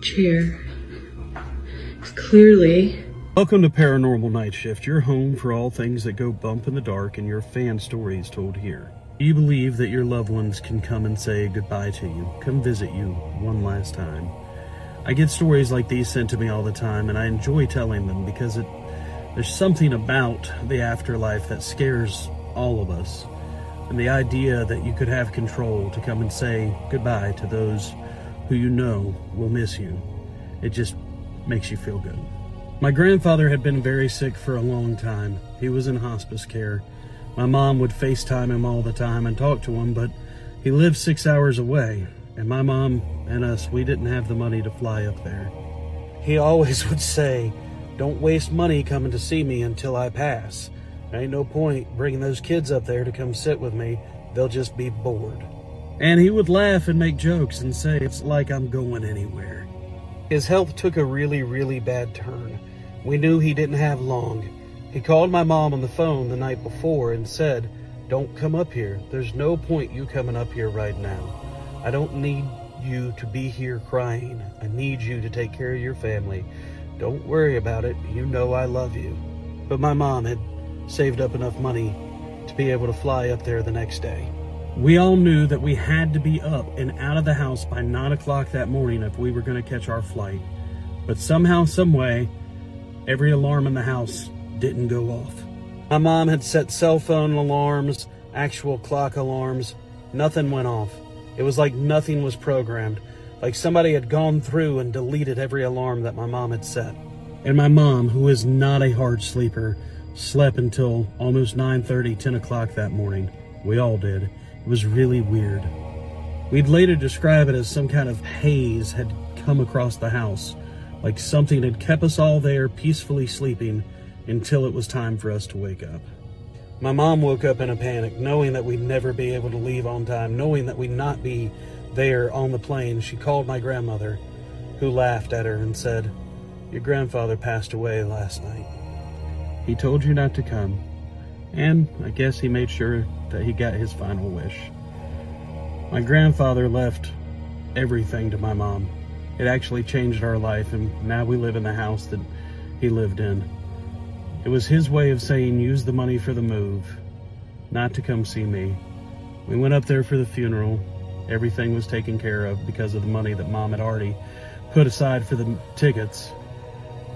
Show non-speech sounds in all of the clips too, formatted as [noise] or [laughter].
chair. It's Clearly. Welcome to Paranormal Nightshift, your home for all things that go bump in the dark and your fan stories told here. Do you believe that your loved ones can come and say goodbye to you, come visit you one last time? I get stories like these sent to me all the time, and I enjoy telling them because it there's something about the afterlife that scares all of us. And the idea that you could have control to come and say goodbye to those who you know will miss you, it just makes you feel good. My grandfather had been very sick for a long time. He was in hospice care. My mom would FaceTime him all the time and talk to him, but he lived six hours away, and my mom and us, we didn't have the money to fly up there. He always [laughs] would say, Don't waste money coming to see me until I pass. There ain't no point bringing those kids up there to come sit with me. They'll just be bored. And he would laugh and make jokes and say, It's like I'm going anywhere. His health took a really, really bad turn. We knew he didn't have long. He called my mom on the phone the night before and said, Don't come up here. There's no point you coming up here right now. I don't need you to be here crying. I need you to take care of your family. Don't worry about it. You know I love you. But my mom had saved up enough money to be able to fly up there the next day. We all knew that we had to be up and out of the house by 9 o'clock that morning if we were going to catch our flight. But somehow, someway, every alarm in the house didn't go off. My mom had set cell phone alarms, actual clock alarms. Nothing went off. It was like nothing was programmed, like somebody had gone through and deleted every alarm that my mom had set. And my mom, who is not a hard sleeper, slept until almost 9:30, 10 o'clock that morning. We all did. Was really weird. We'd later describe it as some kind of haze had come across the house, like something had kept us all there peacefully sleeping until it was time for us to wake up. My mom woke up in a panic, knowing that we'd never be able to leave on time, knowing that we'd not be there on the plane. She called my grandmother, who laughed at her and said, Your grandfather passed away last night. He told you not to come, and I guess he made sure that he got his final wish. My grandfather left everything to my mom. It actually changed our life, and now we live in the house that he lived in. It was his way of saying use the money for the move, not to come see me. We went up there for the funeral. Everything was taken care of because of the money that mom had already put aside for the tickets.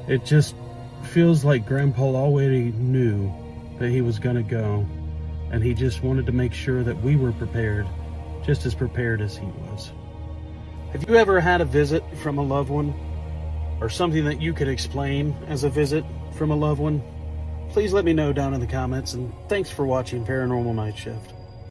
It just feels like grandpa already knew that he was going to go, and he just wanted to make sure that we were prepared, just as prepared as he was. Have you ever had a visit from a loved one? Or something that you could explain as a visit from a loved one? please let me know down in the comments, and thanks for watching Paranormal Nightshift.